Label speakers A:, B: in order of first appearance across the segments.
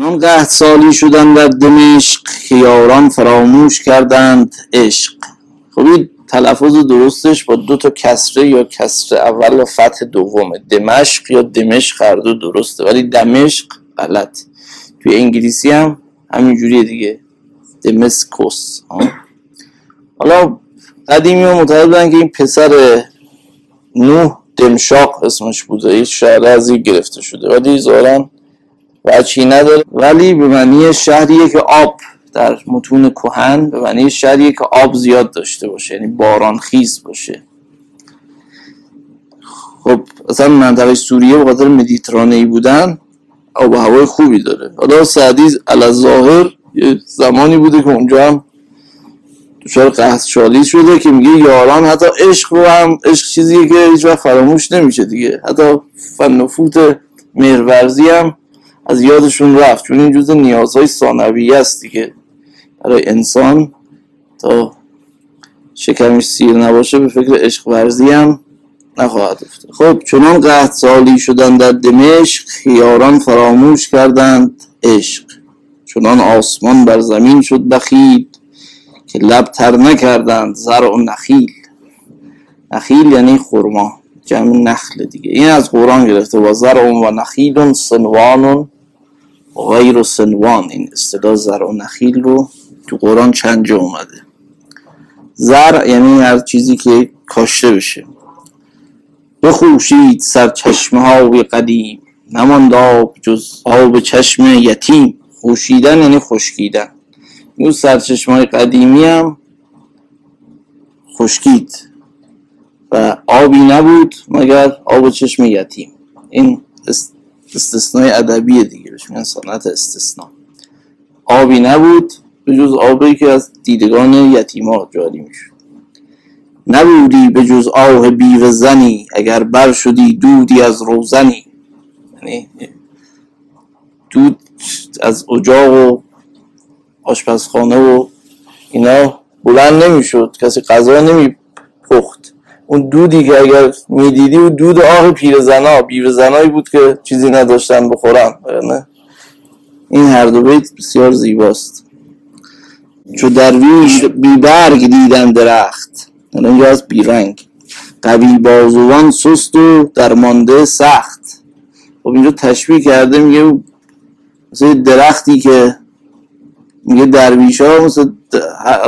A: چنان قهد سالی شدن در دمشق که یاران فراموش کردند عشق. خب این تلفظ درستش با دو تا کسره یا کسره اول و فتح دومه. دمشق یا دمشق هر دو درسته ولی دمشق غلط. توی انگلیسی هم همینجوریه دیگه. دمسکوس حالا قدیمی ها معتقد که این پسر نوح دمشاق اسمش بوده. هیچ شهر از گرفته شده. ولی ظاهرا وچی نداره. ولی به معنی شهریه که آب در متون کهن به معنی شهریه که آب زیاد داشته باشه یعنی باران خیز باشه. خب اصلا منطقه سوریه به خاطر مدیترانه ای بودن آب و هوای خوبی داره. حالا سعدی علا ظاهر یه زمانی بوده که اونجا هم دچار شالی شده که میگه یاران حتی عشق رو هم عشق چیزیه که هیچ فراموش نمیشه دیگه. حتی فنفوت مهرورزی هم از یادشون رفت. چون این جزء نیازهای ثانویه است دیگه. برای انسان تا شکمش سیر نباشه به فکر عشق ورزی هم نخواهد افتاد. خب چنان قهد سالی شدن در دمشق خیاران فراموش کردند عشق. چنان آسمان بر زمین شد بخیل که لب تر نکردند زر و نخیل. نخیل یعنی خورما جمع نخل دیگه. این از قرآن گرفته و زر و نخیل سنوان و غیر سنوان این اصطلاح زر و نخیل رو تو قرآن چند جا اومده. زر یعنی هر چیزی که کاشته بشه. بخوشید سر چشمه های قدیم. نماند آب جز آب چشم یتیم. خوشیدن یعنی خشکیدن. اون سرچشمه های قدیمی هم خشکید. و آبی نبود مگر آب چشم یتیم. این استثنای ادبی دیگه بهش میگن سنت استثنا. آبی نبود به جز آبی که از دیدگان یتیما جاری می‌شد. نبودی به جز آه بیو زنی اگر بر شدی دودی از روزنی. یعنی دود از اجاق و آشپزخانه و اینا بلند نمی‌شد کسی غذا نمی پخت اون دودی که اگر می‌دیدی و دود آه پیرزنا زنایی بود که چیزی نداشتن بخورن این هر دو بیت بسیار زیباست. چو درویش بی برگ دیدن درخت یعنی اینجا از بیرنگ. قوی بازوان سست و درمانده سخت. خب اینجا تشبیه کرده میگه مثل درختی که میگه درویش ها مثل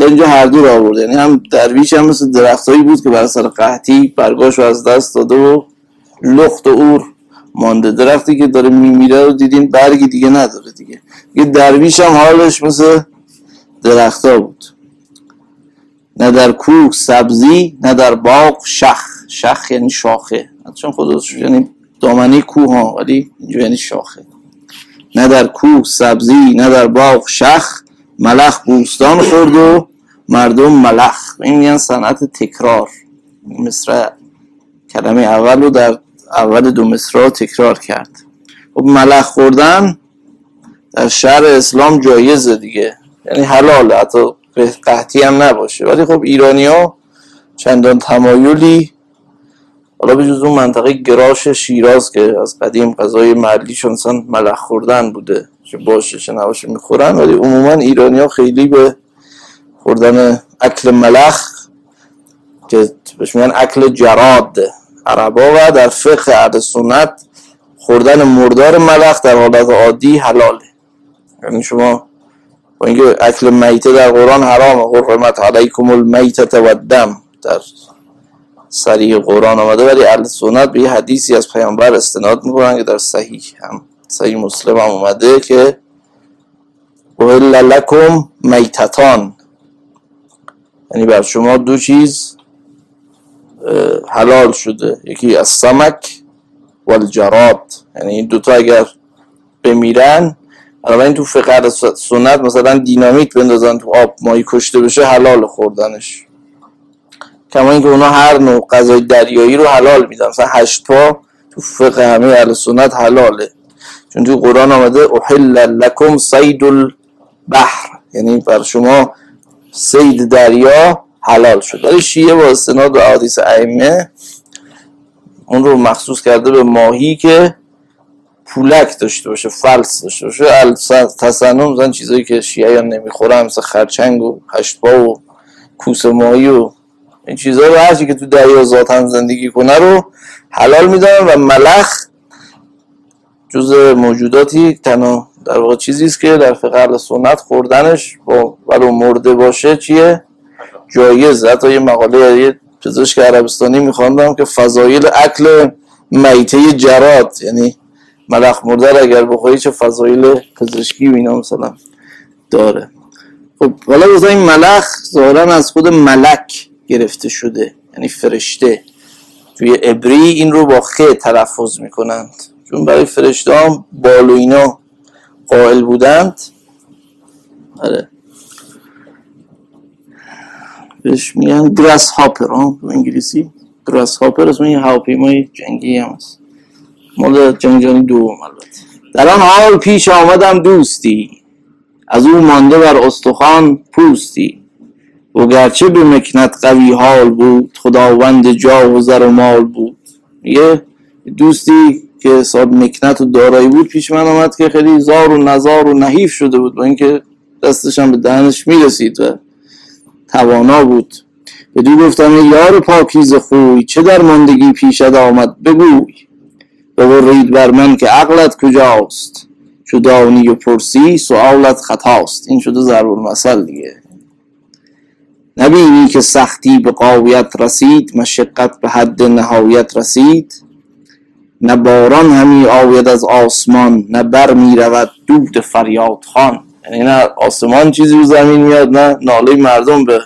A: اینجا هر دو آورده. یعنی هم درویش هم مثل درختهایی بود که بر سر قحطی برگاش رو از دست داده و لخت و اور مانده. درختی که داره میمیره رو دیدین برگی دیگه نداره دیگه. یه درویش هم حالش مثل درختا بود. نه در کوه سبزی نه در باغ شخ. شخ یعنی شاخه. چون خودش یعنی دامنه کوه ها ولی اینجا یعنی شاخه. نه در کوه سبزی نه در باغ شخ. ملخ بوستان خورد و مردم ملخ. این میگن صنعت تکرار. مصر کلمه اول رو در اول دو مصر تکرار کرد. خب ملخ خوردن در شهر اسلام جایزه دیگه. یعنی حلاله حتی قحطی هم نباشه. ولی خب ایرانی ها چندان تمایلی حالا به جز اون منطقه گراش شیراز که از قدیم غذای محلیشون مثلا ملخ خوردن بوده چه باشه چه نباشه می‌خورن ولی عموما ایرانی ها خیلی به خوردن اکل ملخ که بهش میگن اکل جراد عربا و در فقه عهد سنت خوردن مردار ملخ در حالت عادی حلاله. یعنی شما با اینکه اکل میته در قرآن حرام حرمت علیکم المیتت و دم در سریع قرآن آمده ولی اهل سنت به حدیثی از پیامبر استناد می‌کنن که در صحیح هم صحیح مسلم هم اومده که وهل لکم میتتان. یعنی بر شما دو چیز حلال شده. یکی از سمک و الجراد. یعنی این دوتا اگر بمیرن این تو فقه سنت مثلا دینامیت بندازن تو آب مایی کشته بشه حلال خوردنش. کما اینکه اونا هر نوع غذای دریایی رو حلال میدن. مثلا هشت پا تو فقه همه اهل سنت حلاله. چون تو قرآن آمده احل لکم سید البحر. یعنی بر شما سید دریا حلال شد. ولی شیعه با استناد و احادیث ائمه اون رو مخصوص کرده به ماهی که پولک داشته باشه فلس داشته باشه. تسنم مثلا چیزایی که شیعیان نمی‌خورن مثل خرچنگ و هشتبا و کوس ماهی و این چیزها رو هرچی که تو دریا ذاتن زندگی کنه رو حلال میدن و ملخ جز موجوداتی تنها در واقع چیزی است که در فقه سنت خوردنش با ولو مرده باشه چیه؟ جایز. حتی یه مقاله یه پزشک عربستانی میخواندم که فضایل اکل میته جراد یعنی ملخ مرده اگر بخوری چه فضایل پزشکی و اینا مثلا داره. خب حالا این ملخ ظاهرا از خود ملک گرفته شده یعنی فرشته. توی عبری این رو با خ تلفظ می‌کنند. چون برای فرشته هم بال و اینا قائل بودند. آره. بهش میگن گراس هاپر تو انگلیسی. گراس هاپر اسم این هواپیمای جنگی هم هست. مال جنگ جانی دوم البته. در آن حال پیش آمدم دوستی. از او مانده بر استخوان پوستی. و گرچه به مکنت قوی حال بود خداوند جا و زر و مال بود. یه دوستی که صاحب مکنت و دارایی بود پیش من آمد که خیلی زار و نزار و نحیف شده بود با اینکه دستش هم به دهنش می‌رسید و توانا بود. به دو گفتم یار پاکیز خوی چه در ماندگی پیشت آمد؟ بگوی. ببرید بر من که عقلت کجاست؟ چو دانی و پرسی سوالت خطاست. این شده ضرب المثل دیگه. نبینی که سختی به قاویت رسید مشقت به حد نهایت رسید؟ نه باران همی آید از آسمان نه بر می رود دود فریاد خان. یعنی نه آسمان چیزی رو زمین میاد نه ناله مردم به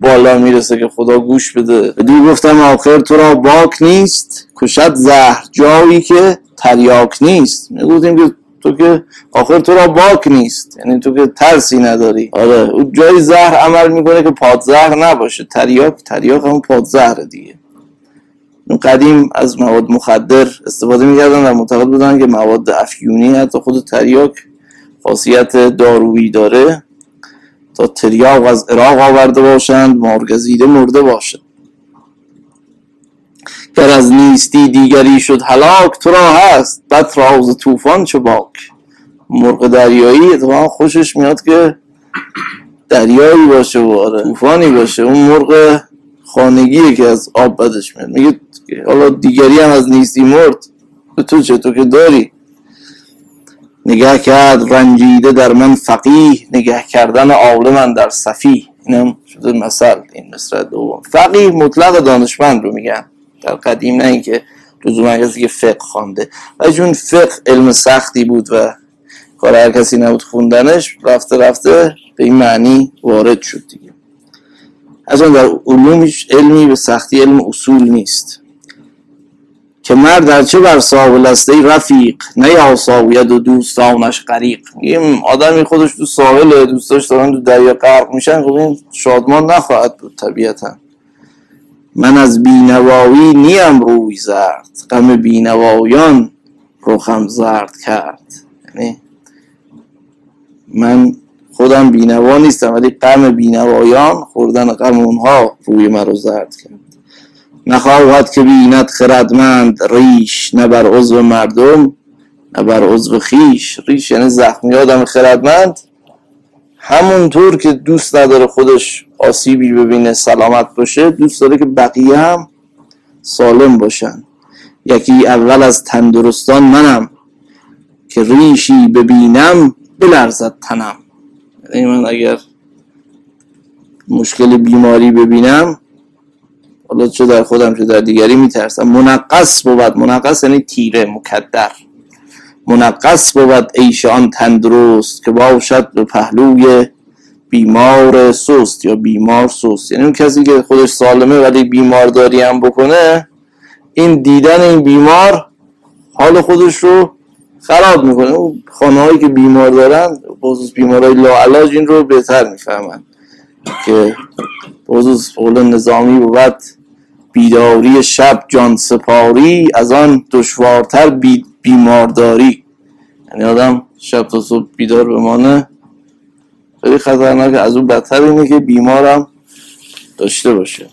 A: بالا می‌رسه که خدا گوش بده. دو گفتم آخر تو را باک نیست کشد زهر جایی که تریاک نیست. می‌گفتیم که تو که آخر تو را باک نیست. یعنی تو که ترسی نداری. آره. او جای زهر عمل می‌کنه که پادزهر نباشه. تریاک تریاک همون پادزهر دیگه. قدیم از مواد مخدر استفاده می‌کردن و معتقد بودن که مواد افیونی حتی خود تریاک خاصیت دارویی داره تا تریاق از عراق آورده باشند مارگزیده مرده باشد گر از نیستی دیگری شد هلاک تو را هست بد راز طوفان چه باک. مرغ دریایی اتفاقا خوشش میاد که دریایی باشه و آره طوفانی باشه. اون مرغ خانگیه که از آب بدش میاد. میگه حالا دیگری هم از نیستی مرد. به تو چه؟ تو که داری. نگه کرد رنجیده در من فقیه. نگه کردن عالم در صفی اینم شده مثل این مصر دوم. فقیه مطلق دانشمند رو میگن. در قدیم نه اینکه لزوما کسی که فقه خوانده. و چون فقه علم سختی بود و کار هر کسی نبود خوندنش رفته رفته به این معنی وارد شد دیگه. از در علومش علمی به سختی علم اصول نیست. که مرد در چه بر ساول است رفیق نه یا ساوید و دوستانش غریق. این آدمی خودش تو ساحل دوستاش دارن تو دریا غرق میشن خب این شادمان نخواهد بود طبیعتا. من از بینوایی نیم روی زرد. غم بینوایان روخم زرد کرد. یعنی من خودم بینوا نیستم ولی غم بینوایان خوردن غم اونها روی مرا زرد کرد. نخواهد که بیند خردمند ریش نه بر عضو مردم نه بر عضو خیش. ریش یعنی زخمی آدم خردمند. همونطور که دوست نداره خودش آسیبی ببینه سلامت باشه دوست داره که بقیه هم سالم باشن. یکی اول از تندرستان منم که ریشی ببینم بلرزد تنم. یعنی من اگر مشکل بیماری ببینم حالا چه در خودم چه در دیگری میترسم. منقص بود. منقص یعنی تیره مکدر. منقص بود. ایشان تندرست که باشد به پهلوی بیمار سست یا بیمار سست. یعنی اون کسی که خودش سالمه ولی بیمارداری هم بکنه این دیدن این بیمار حال خودش رو خراب می‌کنه. اون خانه هایی که بیمار دارن بخصوص بیمارای لاعلاج این رو بهتر می‌فهمن که بخصوص قول نظامی بود بیداری شب جان سپاری از آن دشوارتر بی بیمارداری. یعنی آدم شب تا صبح بیدار بمانه خیلی خطرناک. از اون بدتر اینه که بیمارم داشته باشه.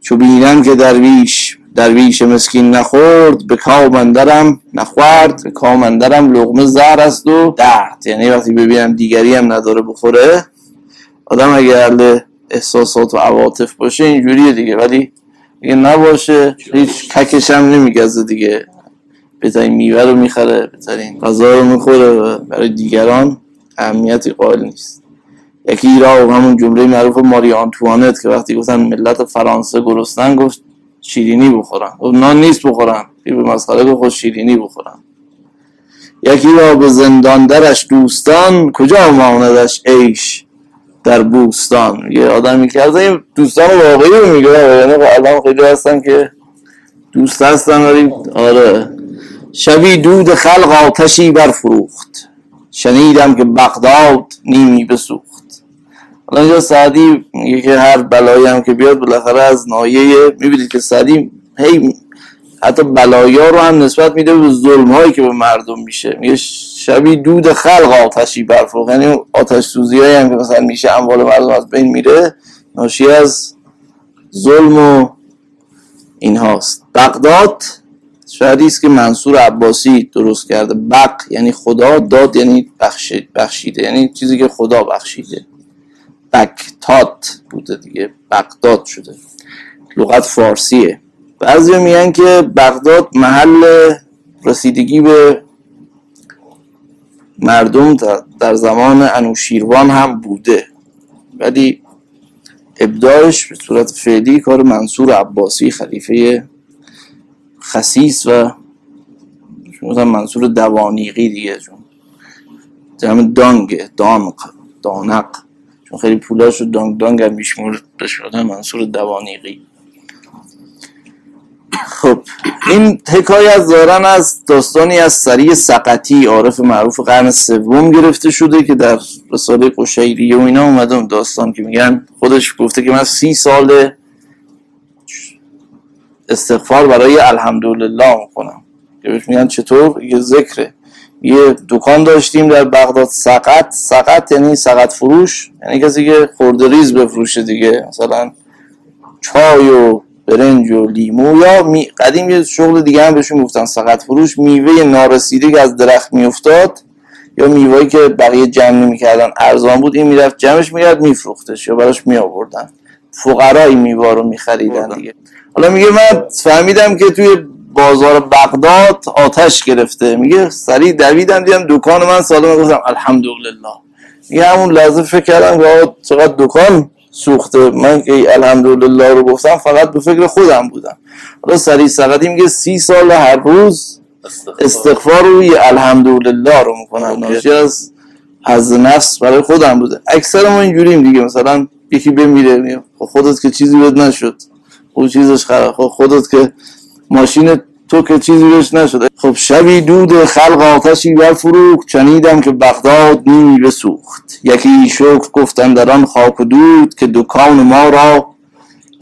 A: چو بینم که درویش درویش مسکین نخورد به کامندرم نخورد به کامندرم لغمه زهر است و درد. یعنی وقتی ببینم دیگری هم نداره بخوره آدم اگر اهل احساسات و عواطف باشه اینجوریه دیگه. ولی اگه نباشه هیچ ککش هم نمیگزه دیگه. بهترین میوه رو می‌خره بهترین غذا رو می‌خوره برای دیگران اهمیتی قائل نیست. یکی را همون جمله معروف ماری آنتوانت که وقتی گفتن ملت فرانسه گرستن گفت شیرینی بخورن. و نان نیست بخورن. به مسخره گفت شیرینی بخورن. یکی را به زندان درش دوستان کجا ماندش عیش در بوستان؟ یه آدمی کرده این دوستان واقعی رو میگه. یعنی آدم خیلی هستن که دوست هستن ولی آره. شبی دود خلق آتشی برفروخت. شنیدم که بغداد نیمی بسوخت. حالا اینجا سعدی میگه که هر بلایی هم که بیاد بالاخره از نایه می‌بینید که سعدی هی حتی بلایا رو هم نسبت میده به ظلم هایی که به مردم میشه. میگه شبی دود خلق آتشی برفروخت. یعنی آتش سوزی هایی هم که مثلا میشه اموال مردم از بین میره ناشی از ظلم و این هاست بغداد است که منصور عباسی درست کرده. بق یعنی خدا داد یعنی بخشیده. یعنی چیزی که خدا بخشیده. بکتات بوده دیگه. بغداد شده. لغت فارسیه. بعضی میگن که بغداد محل رسیدگی به مردم در زمان انوشیروان هم بوده. ولی ابداعش به صورت فعلی کار منصور عباسی خلیفه خسیس و مثلا منصور دوانیقی دیگه چون جمع دانگه دانق دانق. چون خیلی پولاش رو دانگ دانگ هم میشمور شده منصور دوانیقی. خب این حکایت دارن از داستانی از سری سقطی عارف معروف قرن سوم گرفته شده که در رساله قشیری و اینا اومده اون داستان که میگن خودش گفته که من سی سال استغفار برای الحمدلله می‌کنم. که بهش میگن چطور؟ یه ذکره. یه دکان داشتیم در بغداد. سقط سقط یعنی سقط فروش. یعنی کسی که خوردریز بفروشه دیگه. مثلا چای و برنج و لیمو یا می... قدیم یه شغل دیگه هم بهشون گفتن سقط فروش. میوه نارسیده که از درخت میافتاد یا میوهی که بقیه جمع نمی‌کردن. ارزان بود. این می‌رفت جمعش می‌رفت میفروختش یا براش میآوردن. فقرای میوه رو میخریدن دیگه. حالا میگه من فهمیدم که توی بازار بغداد آتش گرفته. میگه سریع دویدم دیدم دکان من سالم. گفتم الحمدلله. میگه همون لحظه فکر کردم که چقدر دکان سوخته. من که الحمدلله رو گفتم فقط به فکر خودم بودم. حالا سریع سقدی میگه سی سال هر روز استغفار. روی الحمدلله رو می‌کنم. ناشی از از نفس برای خودم بوده. اکثر ما اینجوریم دیگه. مثلا یکی بمیره خب خودت که چیزی بد نشد. او چیزش خراب. خب خودت که ماشین تو که چیزی بهش نشده. خب شبی دود خلق آتشی برفروخت. چنیدم که بغداد نیمی بسوخت. یکی شکر گفتن در آن خاک و دود که دکان ما را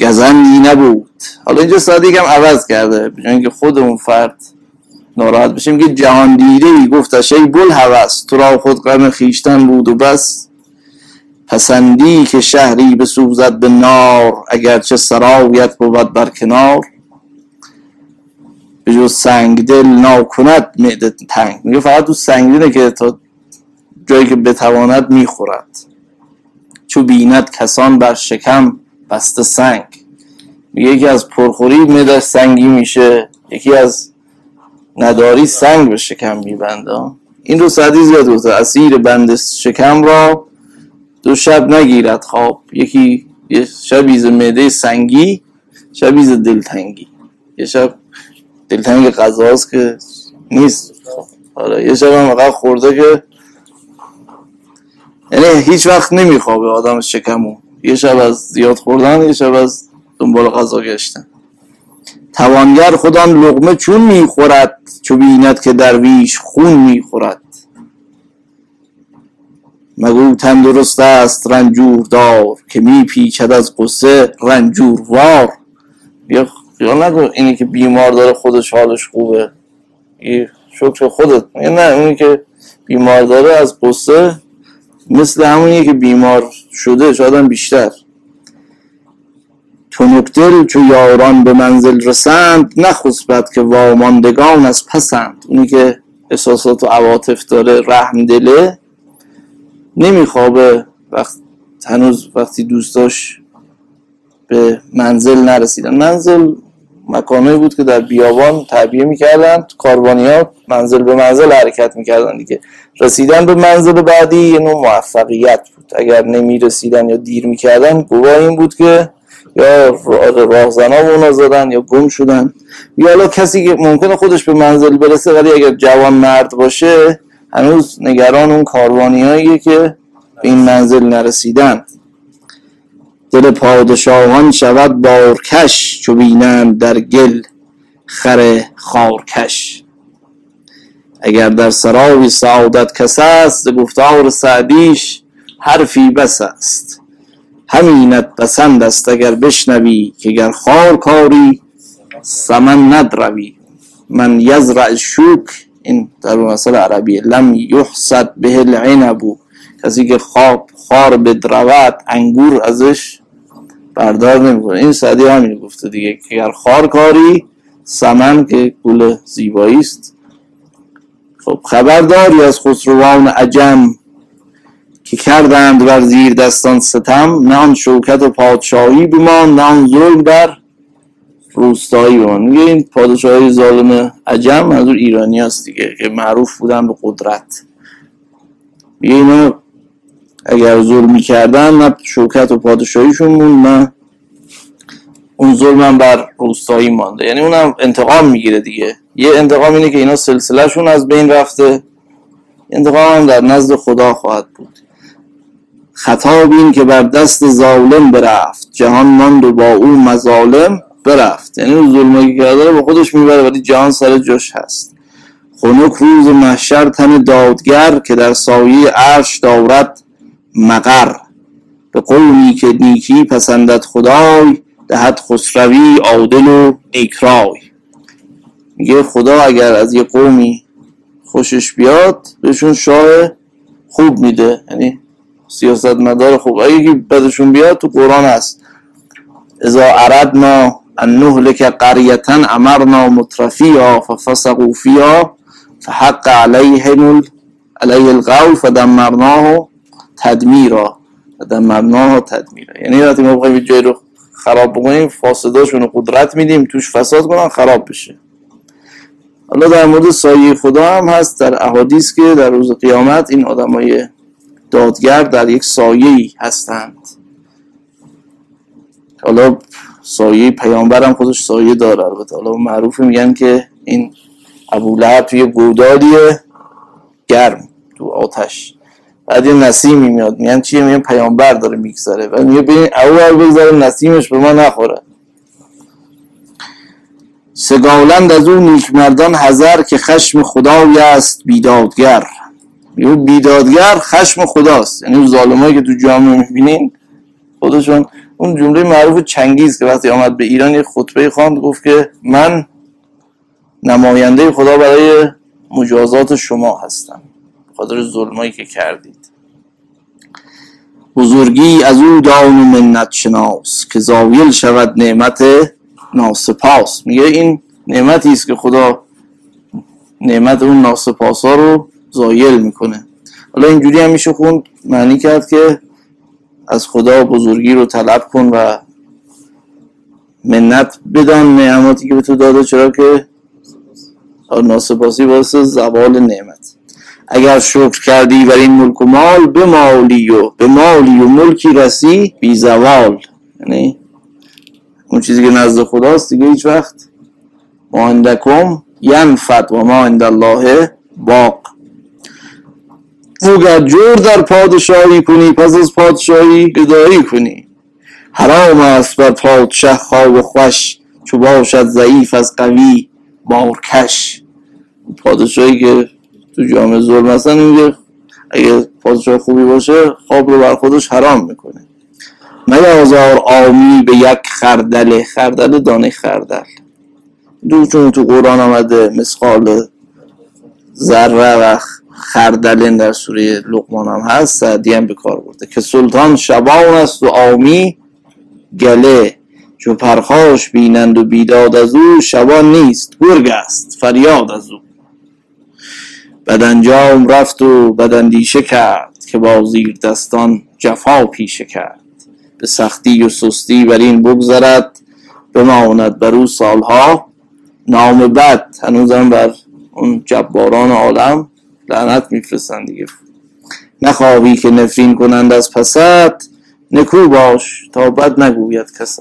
A: گزندی نبود. حالا اینجا صادق هم عوض کرده. بجای که خود اون فرد ناراحت بشه میگه جهان دیده ای گفتش ای بل هوس تو را خود غم خیشتن بود و بس. پسندی که شهری بسوزد به نار اگرچه سرایت بود بر کنار. به جز سنگ دل ناکند معده تنگ. میگه فقط تو سنگدله که تا جایی که بتواند می‌خورد. چو بیند کسان بر شکم بسته سنگ. میگه یکی از پرخوری معده سنگی میشه یکی از نداری سنگ به شکم میبنده. این رو سعدی زیاد گفته اسیر بند شکم را دو شب نگیرد خواب. یکی یه شبیز معده سنگی شبیز دلتنگی. یه شب دلتنگ غذاست که نیست. آره یه شب هم خورده که یعنی هیچ وقت نمیخوابه آدم شکمو. یه شب از زیاد خوردن یه شب از دنبال غذا گشتن. توانگر خودم لغمه چون می‌خورد چو بیند که درویش خون می‌خورد. مگو تندرست است رنجور دار که میپیچد از قصه رنجور وار یا خیال نکن اینی که بیمار داره خودش حالش خوبه. شکر خودت. نه؟ اونی که بیمار داره از قصه مثل همونی که بیمار شده شاید بیشتر. تنک چو یاران به منزل رسند نخسبد که واماندگان از پسند. اونی که احساسات و عواطف داره رحم دله نمیخوابه. وقت هنوز وقتی دوستاش به منزل نرسیدن. منزل مکانهایی بود که در بیابان تعبیه می‌کردن. کاروانی ها منزل به منزل حرکت می‌کردن دیگه. رسیدن به منزل بعدی یه نوع موفقیت بود. اگر نمی رسیدن یا دیر می‌کردن گواه این بود که یا راهزنا اونا زدن یا گم شدن. یا حالا کسی که ممکنه خودش به منزل برسه ولی اگر جوان مرد باشه هنوز نگران اون کاروانی که به این منزل نرسیدن. دل پادشاهان شود بارکش چو بینند در گل خر خارکش. اگر در سرای سعادت کس است گفتار سعدیش حرفی بس است. همینت پسند است اگر بشنوی که گر خار کاری سمن ندروی. من یزرع شوک این در مثل عربی لم یحصد به العنبو کسی که خواب خار بدرود انگور ازش بردار نمی‌کنه. این سعدی همین گفته دیگه که اگر خار کاری سمن که گل زیبایی است. خب خبرداری از خسروان عجم که کردند بر زیر دستان ستم. نه آن شوکت و پادشاهی بمان نه آن ظلم بر روستایی بمان میگه این پادشاهی ظالم عجم منظور ایرانی هست دیگه که معروف بودن به قدرت. میگه اینا اگر ظلم می‌کردن نه شوکت و پادشاهیشون مون نه اون ظلم بر روستایی مانده. یعنی اونم انتقام می‌گیره دیگه. یه انتقام اینه که اینا سلسلهشون از بین رفته. انتقام هم در نزد خدا خواهد بود. خطاب این که بر دست ظالم برفت. جهان ماند و با او مظالم. برفت یعنی اون ظلمایی که کرده با خودش می‌بره ولی جهان سر جاش هست. خنک روز محشر تن دادگر که در سایه عرش دارد مقر. به قومی که نیکی پسندد خدای دهد خسروی عادل و نیکرای. میگه خدا اگر از یه قومی خوشش بیاد بهشون شاه خوب میده. یعنی سیاست مدار خوب. اگه بدشون بیاد تو قرآن هست. اذا اردنا ان نهلك قرية امرنا مترفيها ففسقوا فيها فحق عليهم علیه القول فدمرناه تدمیرا فدمرناه تدمیرا یعنی وقتی ما بخوایم جای رو خراب بکنیم فاسداشون قدرت میدیم توش فساد کنن خراب بشه. حالا در مورد سایه خدا هم هست در احادیث که در روز قیامت این آدمای دادگر در یک سایه هستند. حالا سایه هم خودش سایه داره. البته حالا معروف میگن که این ابو لحب توی گودالیه گرم تو آتش. بعد یه نسیمی میاد. میگن چیه؟ میگن پیامبر داره میگذره. و میگه ببین اول بگذره نسیمش به ما نخوره. سگالند از اون نیک مردان هزار که خشم خدای است بیدادگر. میگه بیدادگر خشم خداست. یعنی ظالمایی که تو جامعه می‌بینین خودشون اون جمله معروف چنگیز که وقتی آمد به ایران یه خطبه خواند گفت که من نماینده خدا برای مجازات شما هستم خاطر ظلمایی که کردید. بزرگی از او دان و منت شناس که زاویل شود نعمت ناسپاس. میگه این نعمتی است که خدا نعمت اون ناسپاس ها رو زایل می‌کنه. حالا اینجوری هم میشه خوند معنی کرد که از خدا بزرگی رو طلب کن و منت بدان نعماتی که به تو داده چرا که ناسپاسی باعث زوال نعمت. اگر شکر کردی بر این ملک و مال به مالی و به مالی و ملکی رسی بی زوال. یعنی اون چیزی که نزد خداست دیگه هیچ وقت. ما اندکم ینفت و ما عند الله باق. اگر جور در پادشاهی کنی پس از پادشاهی گدایی کنی؟ حرام است بر پادشه خواب خوش چو باشد ضعیف از قوی بارکش پادشاهی که تو جامعه ظلم هستن میگه اگه پادشاه خوبی باشه خواب رو بر خودش حرام می‌کنه. نیازار آمی به یک خردل خردل دانه خردل. دو چون تو قرآن آمده مسخال ذره و خردل در سوره لقمان هم هست سعدی هم به کار برده که سلطان شبان است و آمی گله چو پرخاش بینند و بیداد از او شبان نیست گرگ است فریاد از او. بدانجام رفت و بداندیشه کرد که با زیردستان جفا پیشه کرد. به سختی و سستی بر این بگذرد بماند بر او سالها. نام بد هنوزم بر اون جباران عالم. لعنت میفرستن دیگه. نخواهی که نفرین کنند از پست نکو باش تا بد نگوید کست